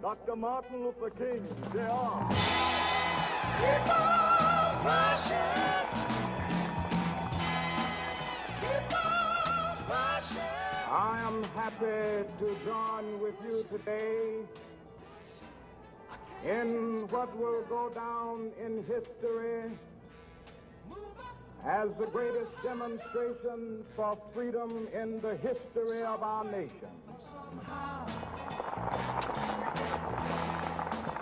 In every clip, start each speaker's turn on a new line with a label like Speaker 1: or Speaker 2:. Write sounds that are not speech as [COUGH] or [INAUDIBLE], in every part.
Speaker 1: Dr. Martin Luther King, Jr.
Speaker 2: Keep on pushing. Keep on pushing.
Speaker 3: I am happy to join with you today in what will go down in history as the greatest demonstration for freedom in the history of our nation.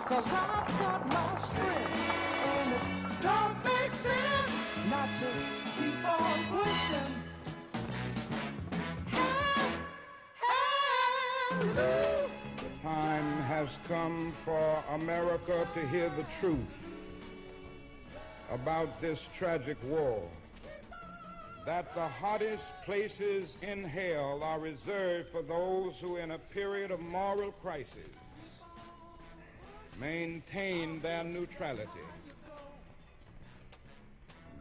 Speaker 2: Cause I've got my strength and it don't make sense not to keep on pushing.
Speaker 3: The time has come for America to hear the truth about this tragic war. That the hottest places in hell are reserved for those who, in a period of moral crisis, maintain their neutrality.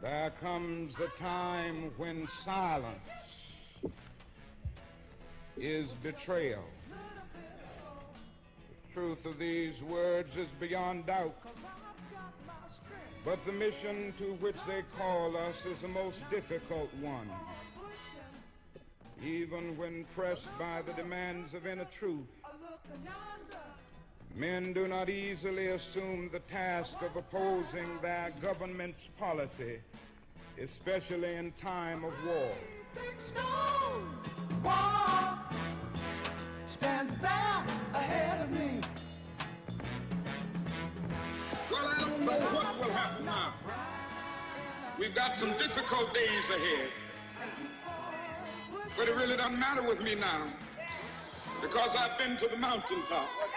Speaker 3: There comes a time when silence is betrayal. The truth of these words is beyond doubt. But the mission to which they call us is the most difficult one. Even when pressed by the demands of inner truth, men do not easily assume the task of opposing their government's policy, especially in time of war.
Speaker 2: big stone wall stands there ahead of me.
Speaker 4: Well, I don't know what will happen now. We've got some difficult days ahead. But it really doesn't matter with me now because I've been to the mountaintop.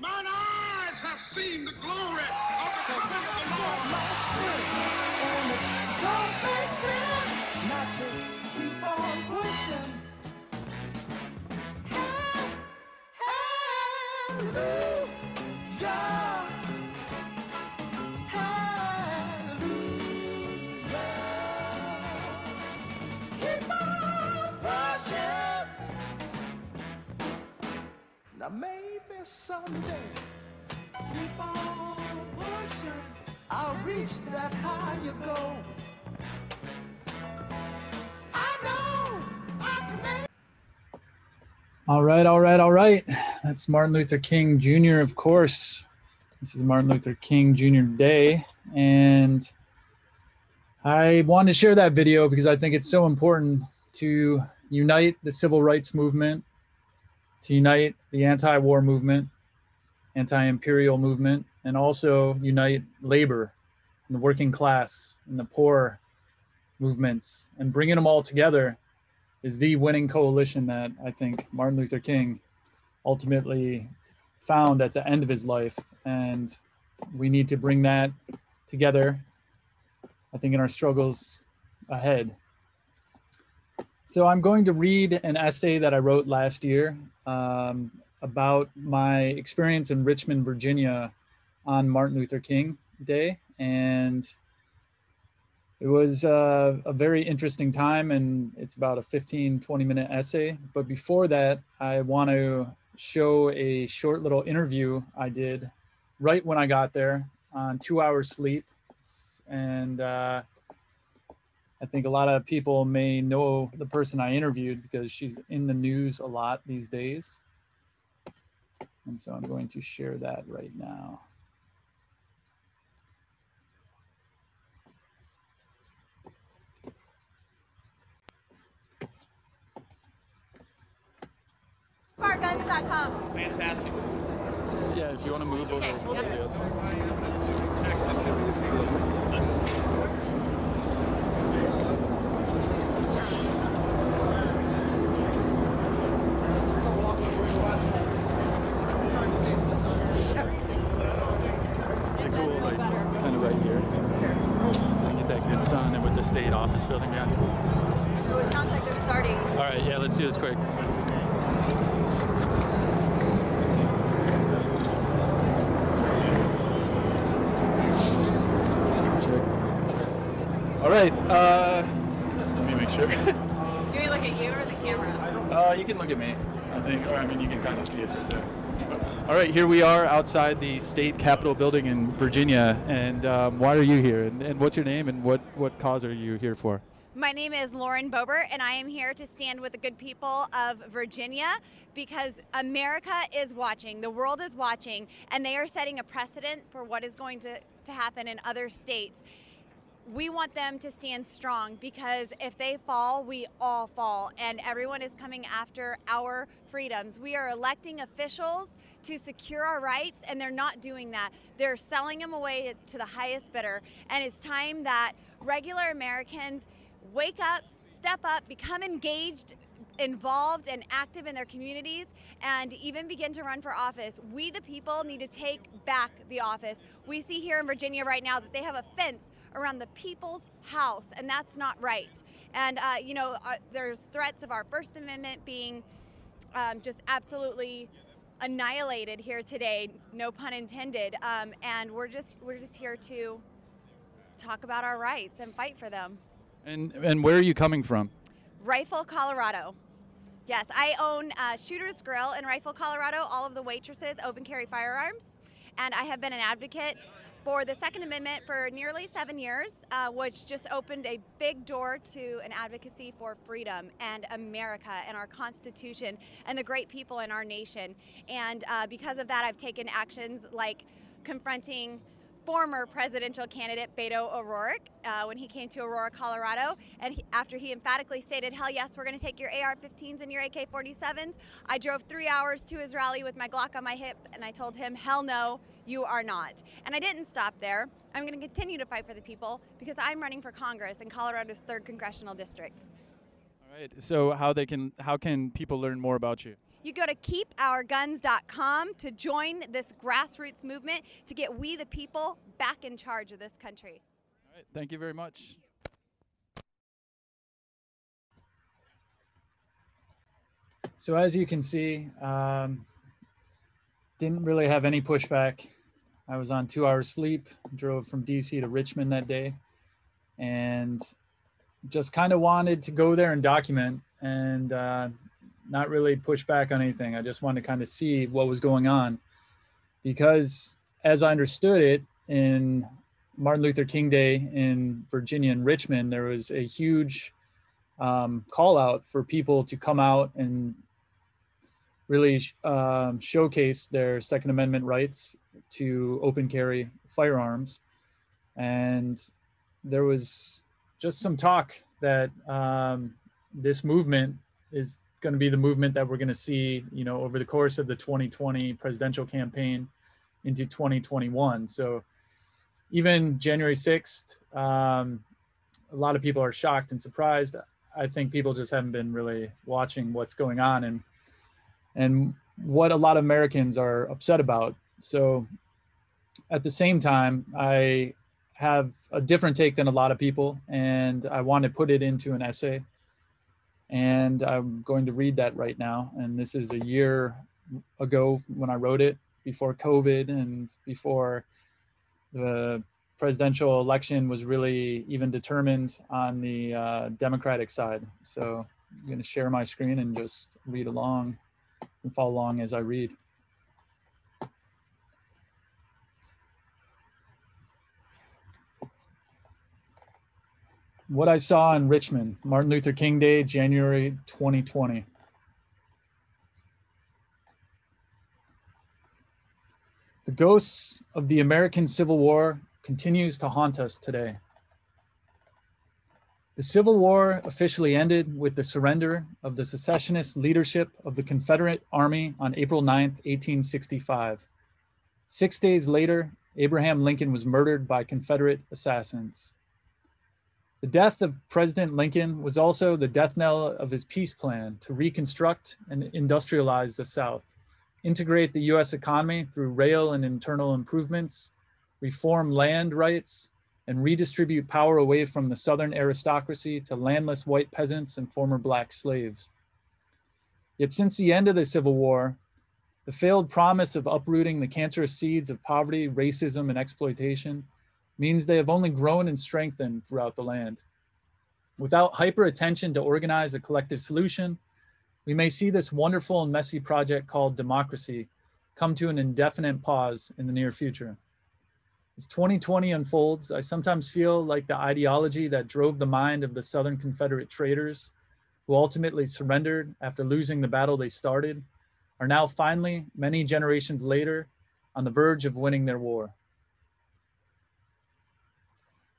Speaker 4: Mine eyes have seen the glory of the coming of the Lord.
Speaker 5: All right, all right, all right. That's Martin Luther King Jr., of course. This is Martin Luther King Jr. Day. And I wanted to share that video because I think it's so important to unite the civil rights movement, to unite the anti war movement, anti imperial movement, and also unite labor and the working class and the poor movements and bringing them all together is the winning coalition that I think Martin Luther King ultimately found at the end of his life. And we need to bring that together, I think, in our struggles ahead. So I'm going to read an essay that I wrote last year um, about my experience in Richmond, Virginia on Martin Luther King Day. And it was uh, a very interesting time, and it's about a 15, 20 minute essay. But before that, I want to show a short little interview I did right when I got there on two hours sleep. And uh, I think a lot of people may know the person I interviewed because she's in the news a lot these days. And so I'm going to share that right now.
Speaker 6: Parkguns.com.
Speaker 7: Fantastic.
Speaker 5: Yeah, if you want to move
Speaker 6: okay.
Speaker 5: over. Yep. Office building behind.
Speaker 6: Oh, it sounds like they're starting.
Speaker 5: All right, yeah, let's do this quick. All right, uh, let me make sure. [LAUGHS]
Speaker 6: You mean look at you or the camera?
Speaker 5: Uh, you can look at me, I think, or I mean, you can kind of see it right there. All right, here we are outside the state capitol building in Virginia. And um, why are you here? And, and what's your name? And what, what cause are you here for?
Speaker 6: My name is Lauren Boebert, and I am here to stand with the good people of Virginia because America is watching, the world is watching, and they are setting a precedent for what is going to, to happen in other states. We want them to stand strong because if they fall, we all fall, and everyone is coming after our freedoms. We are electing officials to secure our rights, and they're not doing that. They're selling them away to the highest bidder, and it's time that regular Americans wake up, step up, become engaged, involved, and active in their communities, and even begin to run for office. We, the people, need to take back the office. We see here in Virginia right now that they have a fence around the people's house, and that's not right. And, uh, you know, uh, there's threats of our First Amendment being um, just absolutely annihilated here today, no pun intended. Um, and we're just we're just here to talk about our rights and fight for them.
Speaker 5: And, and where are you coming from?
Speaker 6: Rifle, Colorado. Yes, I own uh, Shooter's Grill in Rifle, Colorado. All of the waitresses open carry firearms, and I have been an advocate for the Second Amendment for nearly seven years, uh, which just opened a big door to an advocacy for freedom and America and our Constitution and the great people in our nation. And uh, because of that, I've taken actions like confronting former presidential candidate Beto O'Rourke uh, when he came to Aurora, Colorado. And he, after he emphatically stated, hell yes, we're going to take your AR 15s and your AK 47s, I drove three hours to his rally with my Glock on my hip and I told him, hell no, you are not. And I didn't stop there. I'm going to continue to fight for the people because I'm running for Congress in Colorado's 3rd Congressional District.
Speaker 5: All right. So how they can how can people learn more about you?
Speaker 6: You go to keepourguns.com to join this grassroots movement to get we the people back in charge of this country.
Speaker 5: All right. Thank you very much. So as you can see, um, didn't really have any pushback. I was on two hours sleep, drove from DC to Richmond that day, and just kind of wanted to go there and document and uh, not really push back on anything. I just wanted to kind of see what was going on because, as I understood it, in Martin Luther King Day in Virginia and Richmond, there was a huge um, call out for people to come out and really um, showcase their Second Amendment rights to open carry firearms. And there was just some talk that um, this movement is going to be the movement that we're going to see, you know, over the course of the 2020 presidential campaign into 2021. So even January 6th, um, a lot of people are shocked and surprised. I think people just haven't been really watching what's going on and and what a lot of Americans are upset about. So at the same time, I have a different take than a lot of people, and I want to put it into an essay. And I'm going to read that right now. And this is a year ago when I wrote it, before COVID and before the presidential election was really even determined on the uh, Democratic side. So I'm going to share my screen and just read along and follow along as I read. What I saw in Richmond, Martin Luther King Day, January 2020. The ghosts of the American Civil War continues to haunt us today. The Civil War officially ended with the surrender of the secessionist leadership of the Confederate Army on April 9, 1865. Six days later, Abraham Lincoln was murdered by Confederate assassins. The death of President Lincoln was also the death knell of his peace plan to reconstruct and industrialize the South, integrate the US economy through rail and internal improvements, reform land rights, and redistribute power away from the Southern aristocracy to landless white peasants and former black slaves. Yet since the end of the Civil War, the failed promise of uprooting the cancerous seeds of poverty, racism, and exploitation means they have only grown and strengthened throughout the land. Without hyper attention to organize a collective solution, we may see this wonderful and messy project called democracy come to an indefinite pause in the near future. As 2020 unfolds, I sometimes feel like the ideology that drove the mind of the Southern Confederate traitors, who ultimately surrendered after losing the battle they started, are now finally, many generations later, on the verge of winning their war.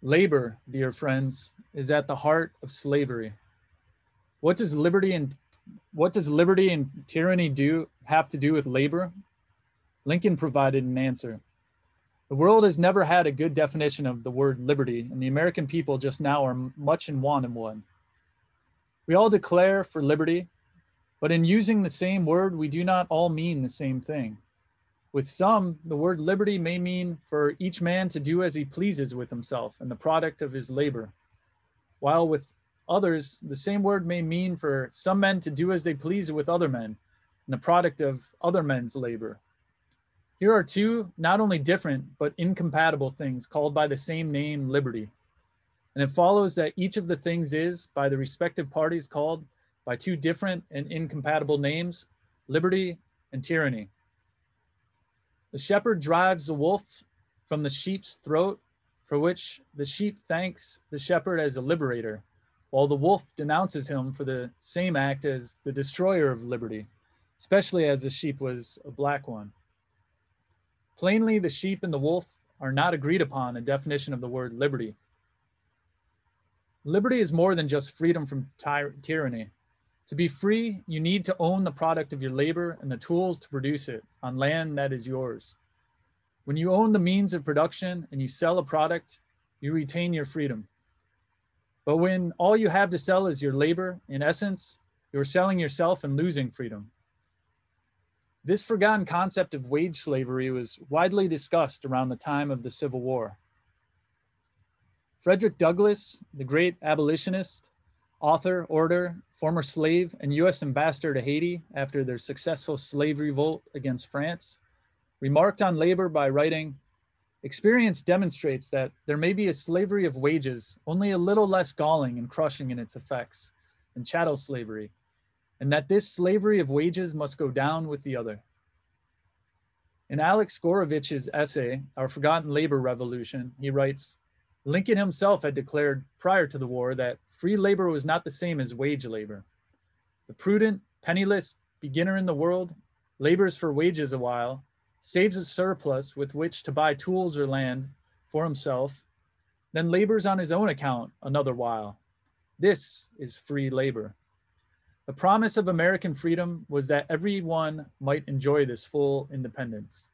Speaker 5: Labor, dear friends, is at the heart of slavery. What does liberty and what does liberty and tyranny do have to do with labor? Lincoln provided an answer. The world has never had a good definition of the word liberty, and the American people just now are much in want of one. We all declare for liberty, but in using the same word, we do not all mean the same thing. With some, the word liberty may mean for each man to do as he pleases with himself and the product of his labor, while with others, the same word may mean for some men to do as they please with other men and the product of other men's labor. Here are two not only different, but incompatible things called by the same name, liberty. And it follows that each of the things is, by the respective parties, called by two different and incompatible names, liberty and tyranny. The shepherd drives the wolf from the sheep's throat, for which the sheep thanks the shepherd as a liberator, while the wolf denounces him for the same act as the destroyer of liberty, especially as the sheep was a black one. Plainly, the sheep and the wolf are not agreed upon a definition of the word liberty. Liberty is more than just freedom from ty- tyranny. To be free, you need to own the product of your labor and the tools to produce it on land that is yours. When you own the means of production and you sell a product, you retain your freedom. But when all you have to sell is your labor, in essence, you're selling yourself and losing freedom. This forgotten concept of wage slavery was widely discussed around the time of the Civil War. Frederick Douglass, the great abolitionist, author, orator, former slave, and US ambassador to Haiti after their successful slave revolt against France, remarked on labor by writing, Experience demonstrates that there may be a slavery of wages only a little less galling and crushing in its effects than chattel slavery, and that this slavery of wages must go down with the other. In Alex Gourevitch's essay, Our Forgotten Labor Revolution, he writes, Lincoln himself had declared prior to the war that free labor was not the same as wage labor. The prudent, penniless beginner in the world labors for wages a while, saves a surplus with which to buy tools or land for himself, then labors on his own account another while. This is free labor. The promise of American freedom was that everyone might enjoy this full independence.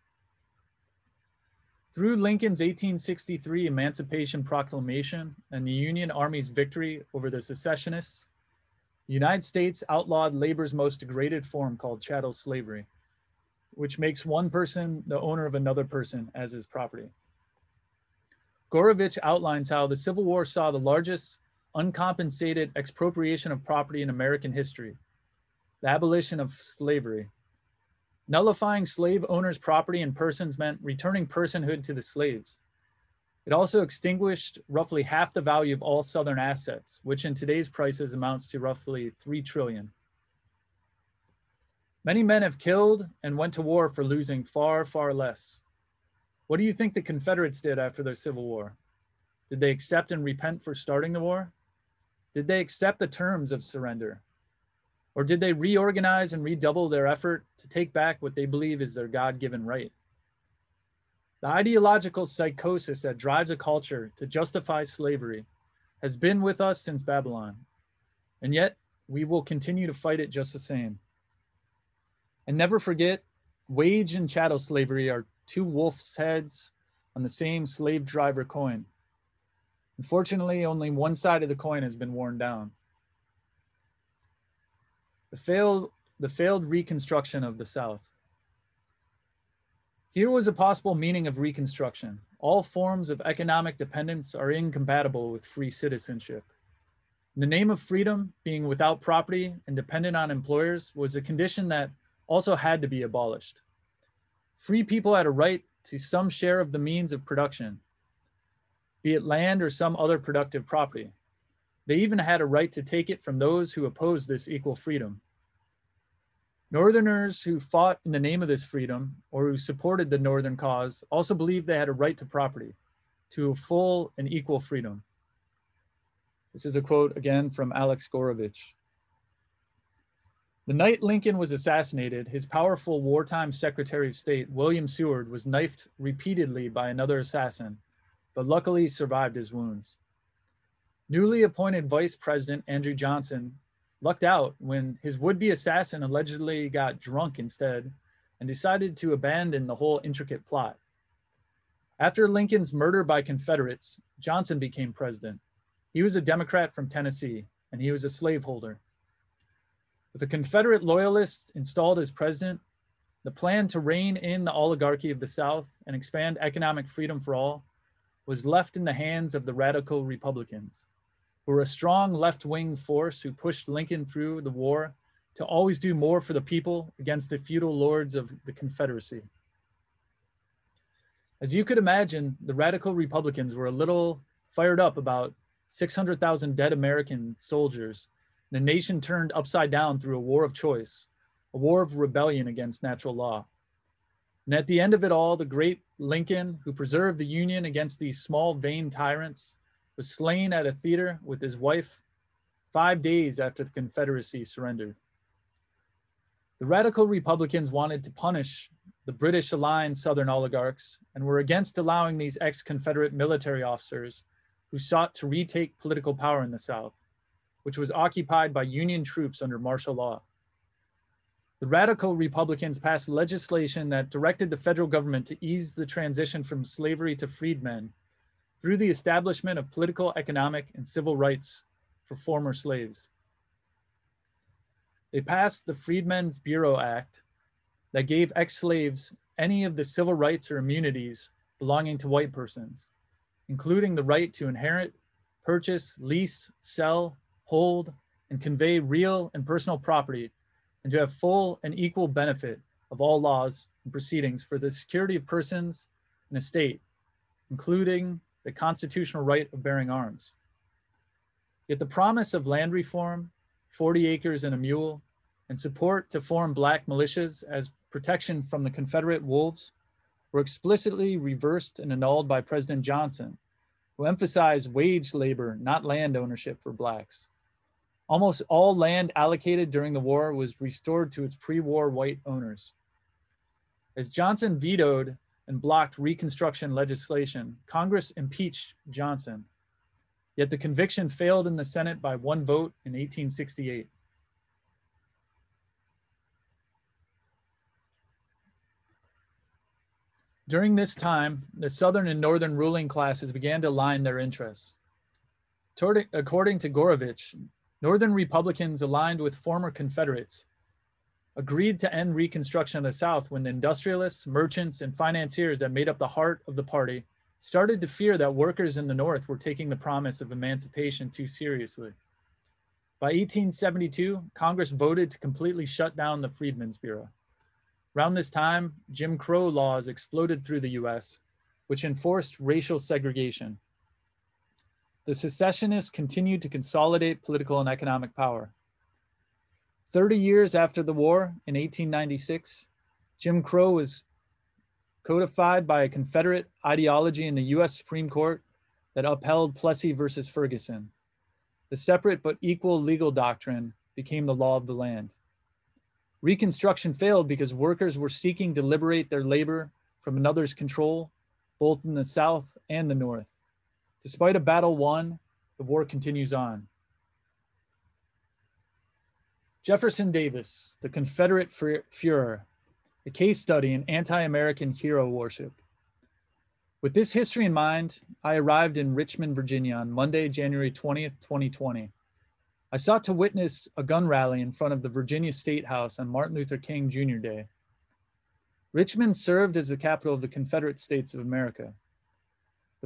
Speaker 5: Through Lincoln's 1863 Emancipation Proclamation and the Union Army's victory over the secessionists, the United States outlawed labor's most degraded form called chattel slavery, which makes one person the owner of another person as his property. Gourevitch outlines how the Civil War saw the largest uncompensated expropriation of property in American history, the abolition of slavery, Nullifying slave owners' property and persons meant returning personhood to the slaves. It also extinguished roughly half the value of all Southern assets, which in today's prices amounts to roughly 3 trillion. Many men have killed and went to war for losing far, far less. What do you think the Confederates did after their Civil War? Did they accept and repent for starting the war? Did they accept the terms of surrender? Or did they reorganize and redouble their effort to take back what they believe is their God given right? The ideological psychosis that drives a culture to justify slavery has been with us since Babylon, and yet we will continue to fight it just the same. And never forget, wage and chattel slavery are two wolf's heads on the same slave driver coin. Unfortunately, only one side of the coin has been worn down. The failed, the failed reconstruction of the South. Here was a possible meaning of reconstruction. All forms of economic dependence are incompatible with free citizenship. In the name of freedom, being without property and dependent on employers was a condition that also had to be abolished. Free people had a right to some share of the means of production, be it land or some other productive property. They even had a right to take it from those who opposed this equal freedom. Northerners who fought in the name of this freedom or who supported the Northern cause also believed they had a right to property, to full and equal freedom. This is a quote again from Alex Gourevitch. The night Lincoln was assassinated, his powerful wartime Secretary of State, William Seward, was knifed repeatedly by another assassin, but luckily survived his wounds. Newly appointed Vice President Andrew Johnson lucked out when his would-be assassin allegedly got drunk instead and decided to abandon the whole intricate plot. After Lincoln's murder by Confederates, Johnson became president. He was a Democrat from Tennessee, and he was a slaveholder. With a Confederate loyalist installed as president, the plan to rein in the oligarchy of the South and expand economic freedom for all was left in the hands of the radical Republicans who were a strong left wing force who pushed Lincoln through the war to always do more for the people against the feudal lords of the Confederacy. As you could imagine, the radical Republicans were a little fired up about 600,000 dead American soldiers and a nation turned upside down through a war of choice, a war of rebellion against natural law. And at the end of it all, the great Lincoln, who preserved the Union against these small, vain tyrants, was slain at a theater with his wife five days after the Confederacy surrendered. The radical Republicans wanted to punish the British aligned Southern oligarchs and were against allowing these ex Confederate military officers who sought to retake political power in the South, which was occupied by Union troops under martial law. The radical Republicans passed legislation that directed the federal government to ease the transition from slavery to freedmen through the establishment of political, economic, and civil rights for former slaves. They passed the Freedmen's Bureau Act that gave ex slaves any of the civil rights or immunities belonging to white persons, including the right to inherit, purchase, lease, sell, hold, and convey real and personal property, and to have full and equal benefit of all laws and proceedings for the security of persons and estate, including the constitutional right of bearing arms. Yet the promise of land reform, 40 acres and a mule, and support to form black militias as protection from the Confederate wolves were explicitly reversed and annulled by President Johnson, who emphasized wage labor, not land ownership for blacks. Almost all land allocated during the war was restored to its pre-war white owners. As Johnson vetoed and blocked Reconstruction legislation, Congress impeached Johnson. Yet the conviction failed in the Senate by one vote in 1868. During this time, the Southern and Northern ruling classes began to align their interests. According to Gourevitch, Northern Republicans aligned with former Confederates agreed to end Reconstruction of the South when the industrialists, merchants, and financiers that made up the heart of the party started to fear that workers in the North were taking the promise of emancipation too seriously. By 1872, Congress voted to completely shut down the Freedmen's Bureau. Around this time, Jim Crow laws exploded through the US, which enforced racial segregation. The secessionists continued to consolidate political and economic power. 30 years after the war in 1896, Jim Crow was codified by a Confederate ideology in the US Supreme Court that upheld Plessy versus Ferguson. The separate but equal legal doctrine became the law of the land. Reconstruction failed because workers were seeking to liberate their labor from another's control, both in the South and the North. Despite a battle won, the war continues on. Jefferson Davis, the Confederate Fuhrer, a case study in anti American hero worship. With this history in mind, I arrived in Richmond, Virginia on Monday, January 20th, 2020. I sought to witness a gun rally in front of the Virginia State House on Martin Luther King Jr. Day. Richmond served as the capital of the Confederate States of America.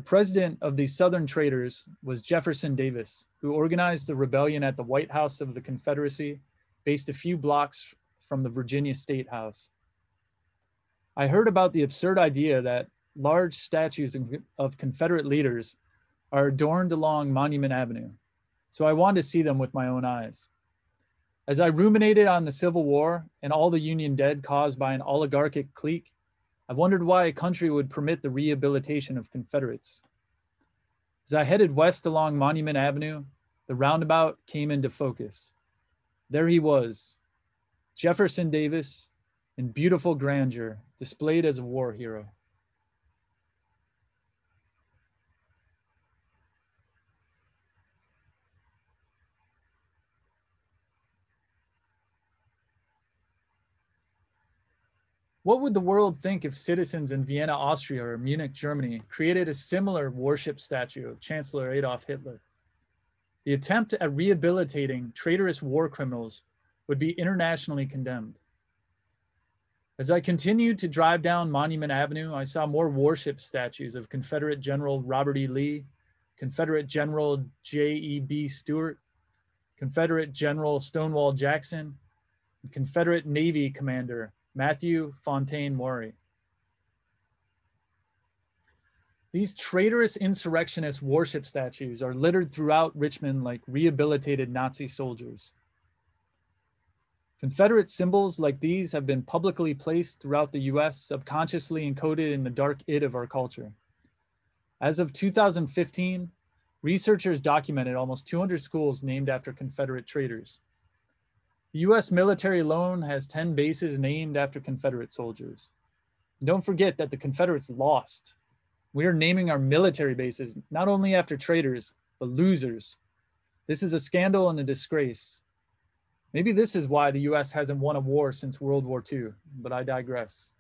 Speaker 5: The president of the Southern Traitors was Jefferson Davis, who organized the rebellion at the White House of the Confederacy, based a few blocks from the Virginia State House. I heard about the absurd idea that large statues of Confederate leaders are adorned along Monument Avenue, so I wanted to see them with my own eyes. As I ruminated on the Civil War and all the Union dead caused by an oligarchic clique, I wondered why a country would permit the rehabilitation of Confederates. As I headed west along Monument Avenue, the roundabout came into focus. There he was, Jefferson Davis, in beautiful grandeur, displayed as a war hero. What would the world think if citizens in Vienna, Austria, or Munich, Germany created a similar worship statue of Chancellor Adolf Hitler? The attempt at rehabilitating traitorous war criminals would be internationally condemned. As I continued to drive down Monument Avenue, I saw more worship statues of Confederate General Robert E. Lee, Confederate General J.E.B. Stuart, Confederate General Stonewall Jackson, Confederate Navy Commander Matthew Fontaine Maury. These traitorous insurrectionist worship statues are littered throughout Richmond like rehabilitated Nazi soldiers. Confederate symbols like these have been publicly placed throughout the US, subconsciously encoded in the dark id of our culture. As of 2015, researchers documented almost 200 schools named after Confederate traitors. The US military alone has 10 bases named after Confederate soldiers. Don't forget that the Confederates lost. We are naming our military bases not only after traitors, but losers. This is a scandal and a disgrace. Maybe this is why the US hasn't won a war since World War II, but I digress.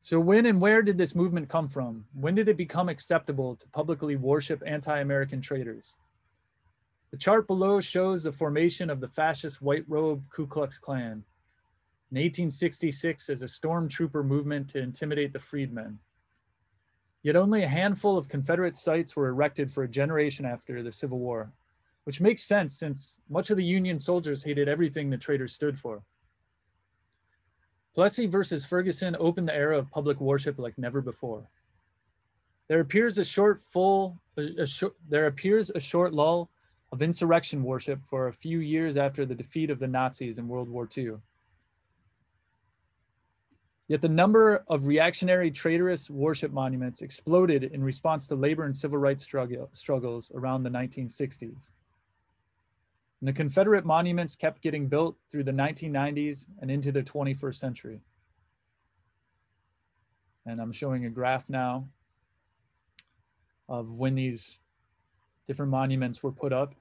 Speaker 5: So, when and where did this movement come from? When did it become acceptable to publicly worship anti American traitors? The chart below shows the formation of the fascist white robe Ku Klux Klan in 1866 as a stormtrooper movement to intimidate the freedmen. Yet only a handful of Confederate sites were erected for a generation after the Civil War, which makes sense since much of the Union soldiers hated everything the traitors stood for. Plessy versus Ferguson opened the era of public worship like never before. There appears a short full, a, a short, there appears a short lull of insurrection worship for a few years after the defeat of the Nazis in World War II. Yet the number of reactionary traitorous worship monuments exploded in response to labor and civil rights struggle, struggles around the 1960s. And the Confederate monuments kept getting built through the 1990s and into the 21st century. And I'm showing a graph now of when these different monuments were put up.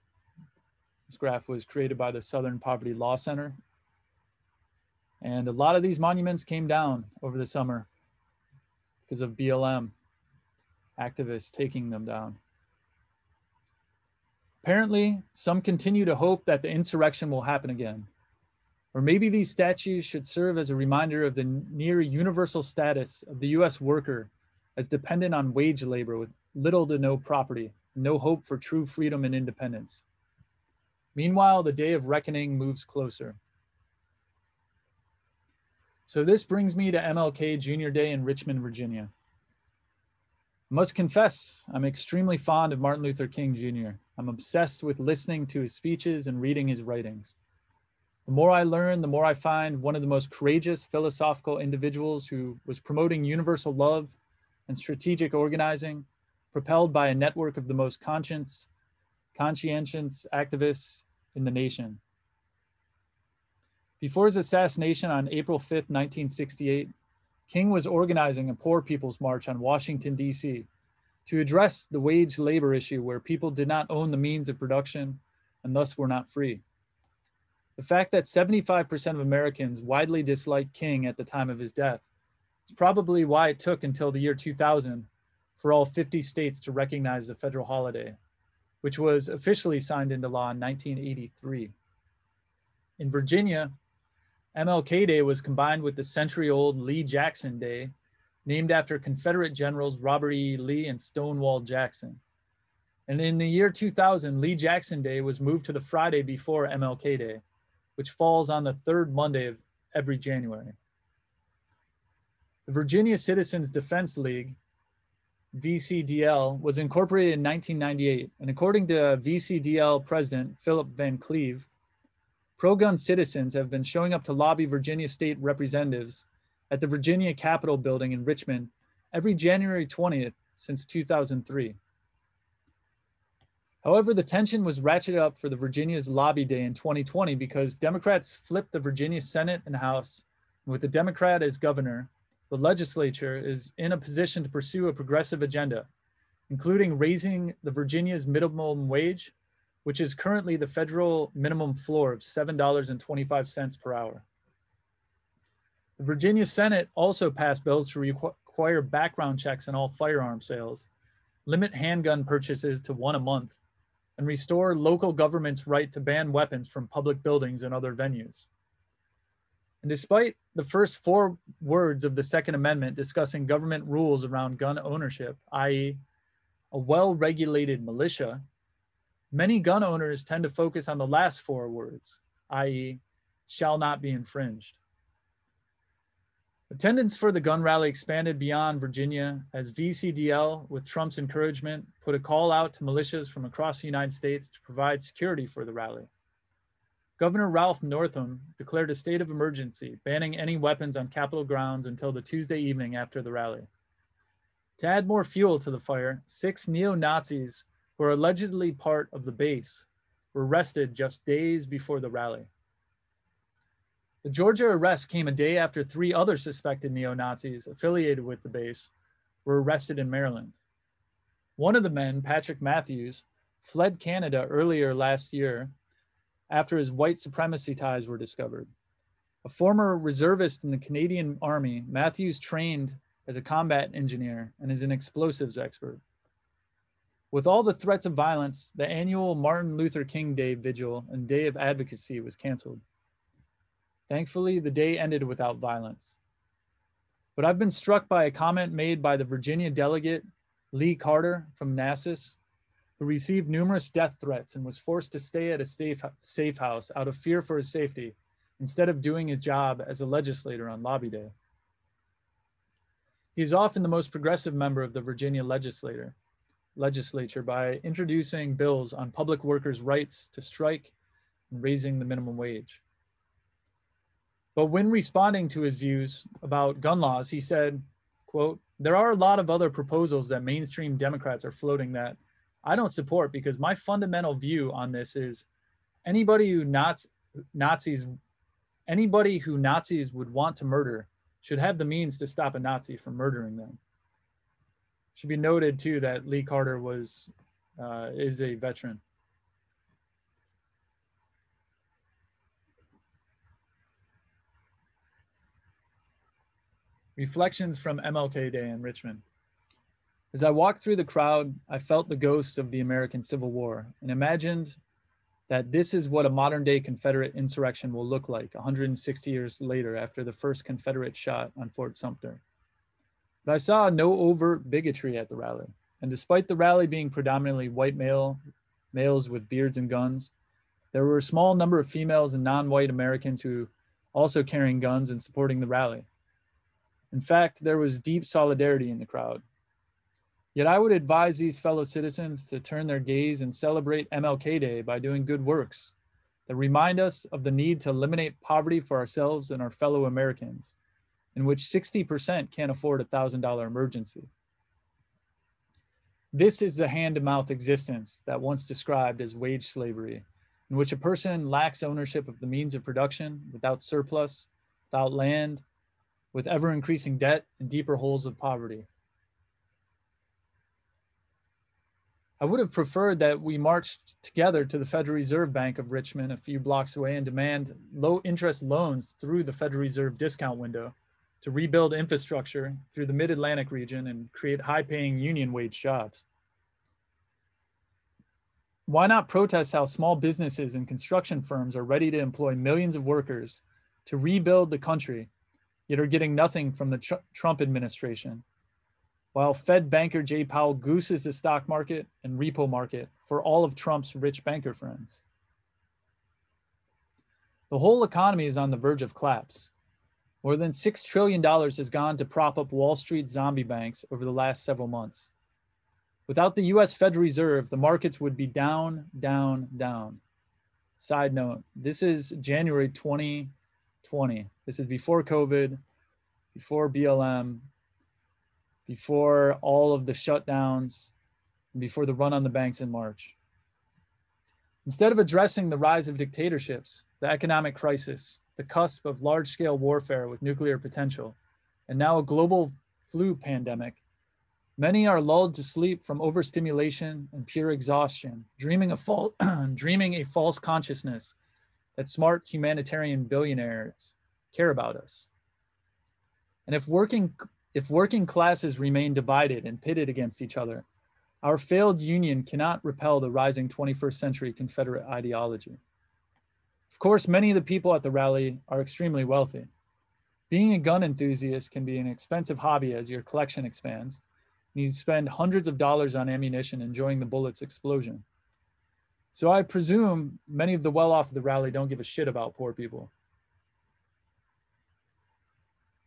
Speaker 5: This graph was created by the Southern Poverty Law Center. And a lot of these monuments came down over the summer because of BLM activists taking them down. Apparently, some continue to hope that the insurrection will happen again. Or maybe these statues should serve as a reminder of the near universal status of the US worker as dependent on wage labor with little to no property, no hope for true freedom and independence. Meanwhile, the day of reckoning moves closer. So this brings me to MLK Junior Day in Richmond, Virginia. Must confess, I'm extremely fond of Martin Luther King Jr. I'm obsessed with listening to his speeches and reading his writings. The more I learn, the more I find one of the most courageous philosophical individuals who was promoting universal love and strategic organizing, propelled by a network of the most conscience, conscientious activists in the nation. Before his assassination on April 5, 1968, King was organizing a Poor People's March on Washington, D.C. to address the wage labor issue where people did not own the means of production and thus were not free. The fact that 75% of Americans widely disliked King at the time of his death is probably why it took until the year 2000 for all 50 states to recognize the federal holiday, which was officially signed into law in 1983. In Virginia, MLK Day was combined with the century old Lee Jackson Day named after Confederate generals Robert E. Lee and Stonewall Jackson. And in the year 2000, Lee Jackson Day was moved to the Friday before MLK Day, which falls on the third Monday of every January. The Virginia Citizens Defense League, VCDL, was incorporated in 1998, and according to VCDL President Philip Van Cleave, pro gun citizens have been showing up to lobby Virginia state representatives at the Virginia Capitol building in Richmond every January 20th since 2003. However, the tension was ratcheted up for the Virginia's lobby day in 2020 because Democrats flipped the Virginia Senate and House. With the Democrat as governor, the legislature is in a position to pursue a progressive agenda, including raising the Virginia's minimum wage, which is currently the federal minimum floor of $7.25 per hour. The Virginia Senate also passed bills to require background checks on all firearm sales, limit handgun purchases to one a month, and restore local government's right to ban weapons from public buildings and other venues. And despite the first four words of the Second Amendment discussing government rules around gun ownership, i.e., a well regulated militia, many gun owners tend to focus on the last four words, i.e., shall not be infringed. Attendance for the gun rally expanded beyond Virginia as VCDL, with Trump's encouragement, put a call out to militias from across the United States to provide security for the rally. Governor Ralph Northam declared a state of emergency, banning any weapons on Capitol grounds until the Tuesday evening after the rally. To add more fuel to the fire, six neo Nazis who are allegedly part of the base were arrested just days before the rally. The Georgia arrest came a day after three other suspected neo Nazis affiliated with the base were arrested in Maryland. One of the men, Patrik Mathews, fled Canada earlier last year after his white supremacy ties were discovered. A former reservist in the Canadian Army, Mathews trained as a combat engineer and is an explosives expert. With all the threats of violence, the annual Martin Luther King Day Vigil and Day of Advocacy was canceled. Thankfully, the day ended without violence. But I've been struck by a comment made by the Virginia delegate, Lee Carter from Manassas, who received numerous death threats and was forced to stay at a safe, safe house out of fear for his safety instead of doing his job as a legislator on lobby day. He is often the most progressive member of the Virginia legislature, legislature by introducing bills on public workers' rights to strike and raising the minimum wage. But when responding to his views about gun laws, he said, quote, there are a lot of other proposals that mainstream Democrats are floating that I don't support because my fundamental view on this is anybody who Nazi, Nazis, anybody who Nazis would want to murder should have the means to stop a Nazi from murdering them. Should be noted too that Lee Carter was uh, is a veteran. Reflections from MLK Day in Richmond. As I walked through the crowd, I felt the ghosts of the American Civil War and imagined that this is what a modern day Confederate insurrection will look like 160 years later after the first Confederate shot on Fort Sumter. But I saw no overt bigotry at the rally. And despite the rally being predominantly white male, males with beards and guns, there were a small number of females and non-white Americans who also carrying guns and supporting the rally. In fact, there was deep solidarity in the crowd. Yet I would advise these fellow citizens to turn their gaze and celebrate MLK Day by doing good works that remind us of the need to eliminate poverty for ourselves and our fellow Americans, in which 60% can't afford a $1,000 emergency. This is the hand to mouth existence that once described as wage slavery, in which a person lacks ownership of the means of production without surplus, without land, with ever increasing debt and deeper holes of poverty. I would have preferred that we marched together to the Federal Reserve Bank of Richmond a few blocks away and demand low interest loans through the Federal Reserve discount window to rebuild infrastructure through the mid Atlantic region and create high paying union wage jobs. Why not protest how small businesses and construction firms are ready to employ millions of workers to rebuild the country, yet are getting nothing from the tr- Trump administration? While Fed banker Jay Powell gooses the stock market and repo market for all of Trump's rich banker friends. The whole economy is on the verge of collapse. More than $6 trillion has gone to prop up Wall Street zombie banks over the last several months. Without the US Federal Reserve, the markets would be down, down, down. Side note this is January 2020. This is before COVID, before BLM, before all of the shutdowns, before the run on the banks in March. Instead of addressing the rise of dictatorships, the economic crisis, the cusp of large scale warfare with nuclear potential, and now a global flu pandemic, Many are lulled to sleep from overstimulation and pure exhaustion, dreaming a, fal- [CLEARS THROAT] dreaming a false consciousness that smart humanitarian billionaires care about us. And if working, if working classes remain divided and pitted against each other, our failed union cannot repel the rising 21st century Confederate ideology. Of course, many of the people at the rally are extremely wealthy. Being a gun enthusiast can be an expensive hobby as your collection expands, and you spend hundreds of dollars on ammunition enjoying the bullet's explosion. So I presume many of the well off of the rally don't give a shit about poor people.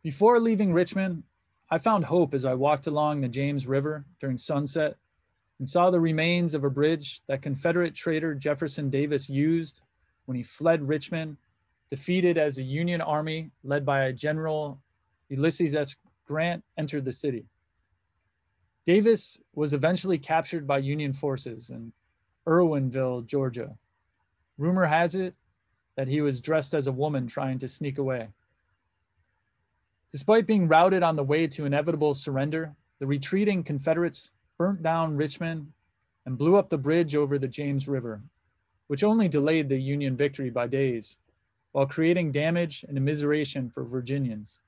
Speaker 5: Before leaving Richmond, I found hope as I walked along the James River during sunset and saw the remains of a bridge that Confederate traitor Jefferson Davis used when he fled Richmond, defeated as a Union army led by General Ulysses S. Grant entered the city. Davis was eventually captured by Union forces in Irwinville, Georgia. Rumor has it that he was dressed as a woman trying to sneak away. Despite being routed on the way to inevitable surrender, the retreating Confederates burnt down Richmond and blew up the bridge over the James River, which only delayed the Union victory by days, while creating damage and immiseration for Virginians.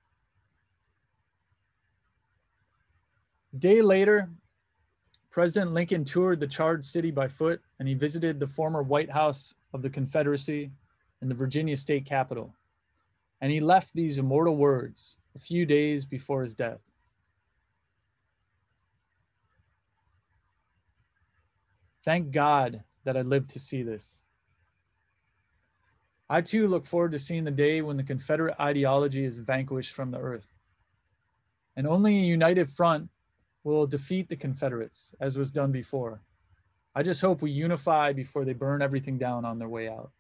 Speaker 5: A day later, President Lincoln toured the charred city by foot and he visited the former White House of the Confederacy and the Virginia state capitol. And he left these immortal words a few days before his death. Thank God that I lived to see this. I too look forward to seeing the day when the Confederate ideology is vanquished from the earth. And only a united front will defeat the Confederates, as was done before. I just hope we unify before they burn everything down on their way out.